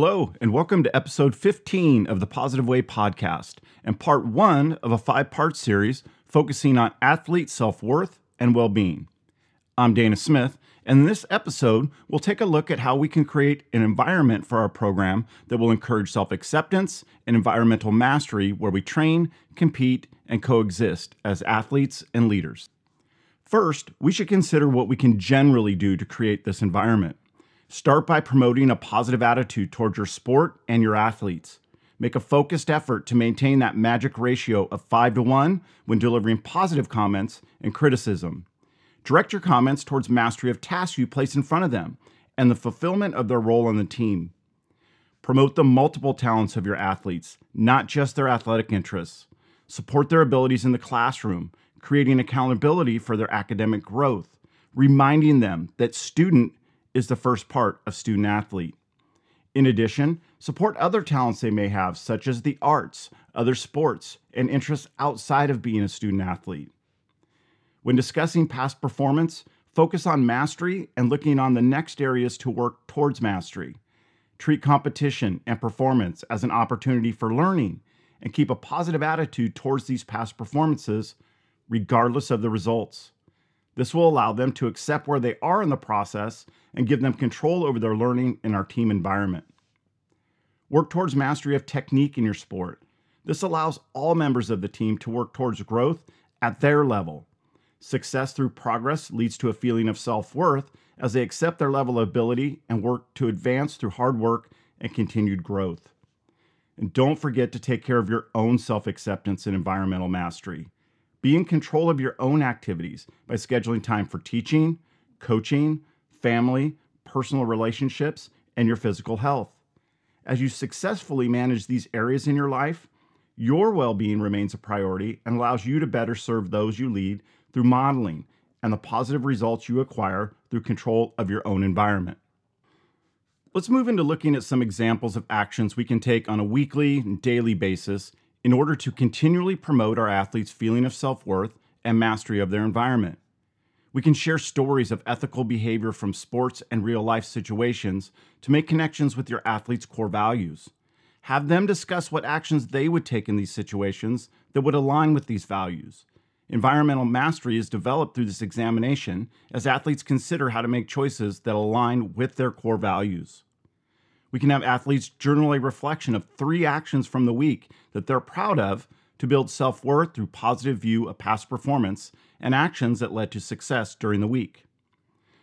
Hello, and welcome to episode 15 of the Positive Way podcast, and part one of a five part series focusing on athlete self worth and well being. I'm Dana Smith, and in this episode, we'll take a look at how we can create an environment for our program that will encourage self acceptance and environmental mastery where we train, compete, and coexist as athletes and leaders. First, we should consider what we can generally do to create this environment. Start by promoting a positive attitude towards your sport and your athletes. Make a focused effort to maintain that magic ratio of 5 to 1 when delivering positive comments and criticism. Direct your comments towards mastery of tasks you place in front of them and the fulfillment of their role on the team. Promote the multiple talents of your athletes, not just their athletic interests. Support their abilities in the classroom, creating accountability for their academic growth, reminding them that student is the first part of student athlete. In addition, support other talents they may have, such as the arts, other sports, and interests outside of being a student athlete. When discussing past performance, focus on mastery and looking on the next areas to work towards mastery. Treat competition and performance as an opportunity for learning and keep a positive attitude towards these past performances, regardless of the results. This will allow them to accept where they are in the process and give them control over their learning in our team environment. Work towards mastery of technique in your sport. This allows all members of the team to work towards growth at their level. Success through progress leads to a feeling of self worth as they accept their level of ability and work to advance through hard work and continued growth. And don't forget to take care of your own self acceptance and environmental mastery. Be in control of your own activities by scheduling time for teaching, coaching, family, personal relationships, and your physical health. As you successfully manage these areas in your life, your well being remains a priority and allows you to better serve those you lead through modeling and the positive results you acquire through control of your own environment. Let's move into looking at some examples of actions we can take on a weekly and daily basis in order to continually promote our athletes' feeling of self worth and mastery of their environment. We can share stories of ethical behavior from sports and real life situations to make connections with your athletes' core values. Have them discuss what actions they would take in these situations that would align with these values. Environmental mastery is developed through this examination as athletes consider how to make choices that align with their core values. We can have athletes journal a reflection of three actions from the week that they're proud of to build self worth through positive view of past performance and actions that led to success during the week.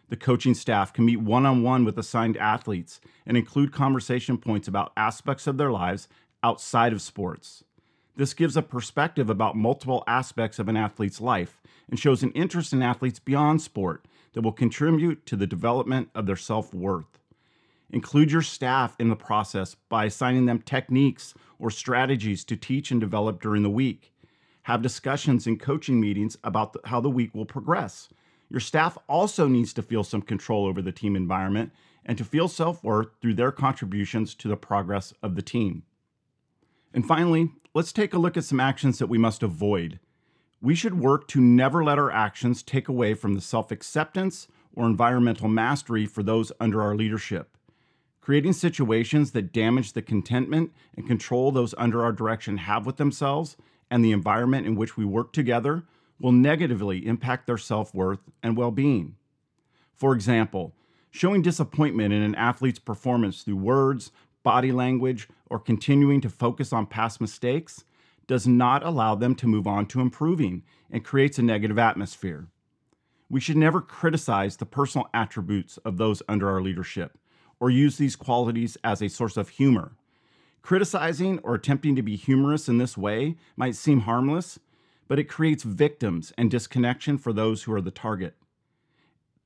The coaching staff can meet one on one with assigned athletes and include conversation points about aspects of their lives outside of sports. This gives a perspective about multiple aspects of an athlete's life and shows an interest in athletes beyond sport that will contribute to the development of their self worth. Include your staff in the process by assigning them techniques or strategies to teach and develop during the week. Have discussions in coaching meetings about the, how the week will progress. Your staff also needs to feel some control over the team environment and to feel self worth through their contributions to the progress of the team. And finally, let's take a look at some actions that we must avoid. We should work to never let our actions take away from the self acceptance or environmental mastery for those under our leadership. Creating situations that damage the contentment and control those under our direction have with themselves and the environment in which we work together will negatively impact their self worth and well being. For example, showing disappointment in an athlete's performance through words, body language, or continuing to focus on past mistakes does not allow them to move on to improving and creates a negative atmosphere. We should never criticize the personal attributes of those under our leadership or use these qualities as a source of humor. Criticizing or attempting to be humorous in this way might seem harmless, but it creates victims and disconnection for those who are the target.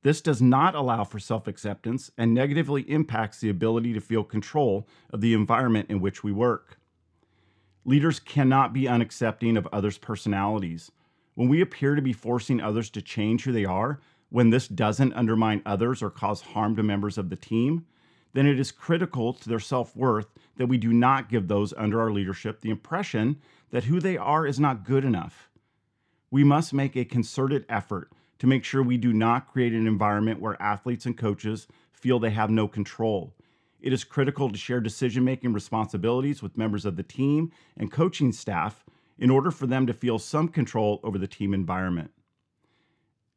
This does not allow for self acceptance and negatively impacts the ability to feel control of the environment in which we work. Leaders cannot be unaccepting of others' personalities. When we appear to be forcing others to change who they are, when this doesn't undermine others or cause harm to members of the team, then it is critical to their self worth that we do not give those under our leadership the impression that who they are is not good enough. We must make a concerted effort to make sure we do not create an environment where athletes and coaches feel they have no control. It is critical to share decision making responsibilities with members of the team and coaching staff in order for them to feel some control over the team environment.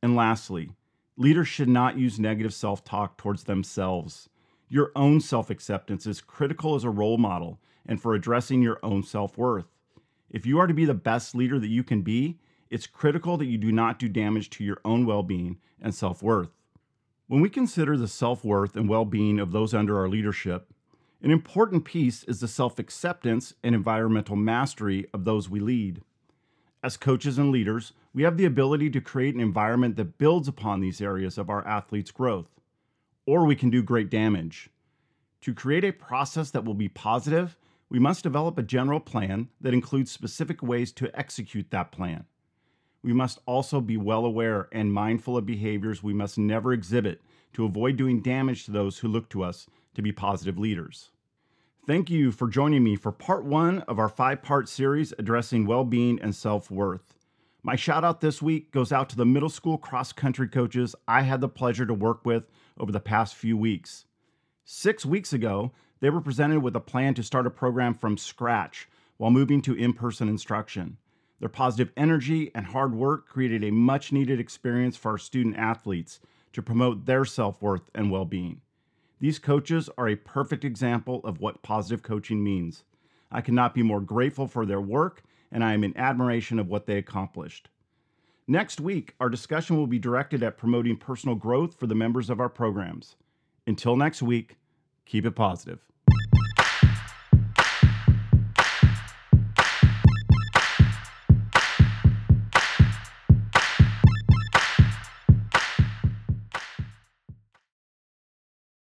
And lastly, leaders should not use negative self talk towards themselves. Your own self acceptance is critical as a role model and for addressing your own self worth. If you are to be the best leader that you can be, it's critical that you do not do damage to your own well being and self worth. When we consider the self worth and well being of those under our leadership, an important piece is the self acceptance and environmental mastery of those we lead. As coaches and leaders, we have the ability to create an environment that builds upon these areas of our athletes' growth, or we can do great damage. To create a process that will be positive, we must develop a general plan that includes specific ways to execute that plan. We must also be well aware and mindful of behaviors we must never exhibit to avoid doing damage to those who look to us to be positive leaders. Thank you for joining me for part one of our five part series addressing well being and self worth. My shout out this week goes out to the middle school cross country coaches I had the pleasure to work with over the past few weeks. Six weeks ago, they were presented with a plan to start a program from scratch while moving to in person instruction. Their positive energy and hard work created a much needed experience for our student athletes to promote their self worth and well being. These coaches are a perfect example of what positive coaching means. I cannot be more grateful for their work, and I am in admiration of what they accomplished. Next week, our discussion will be directed at promoting personal growth for the members of our programs. Until next week, keep it positive.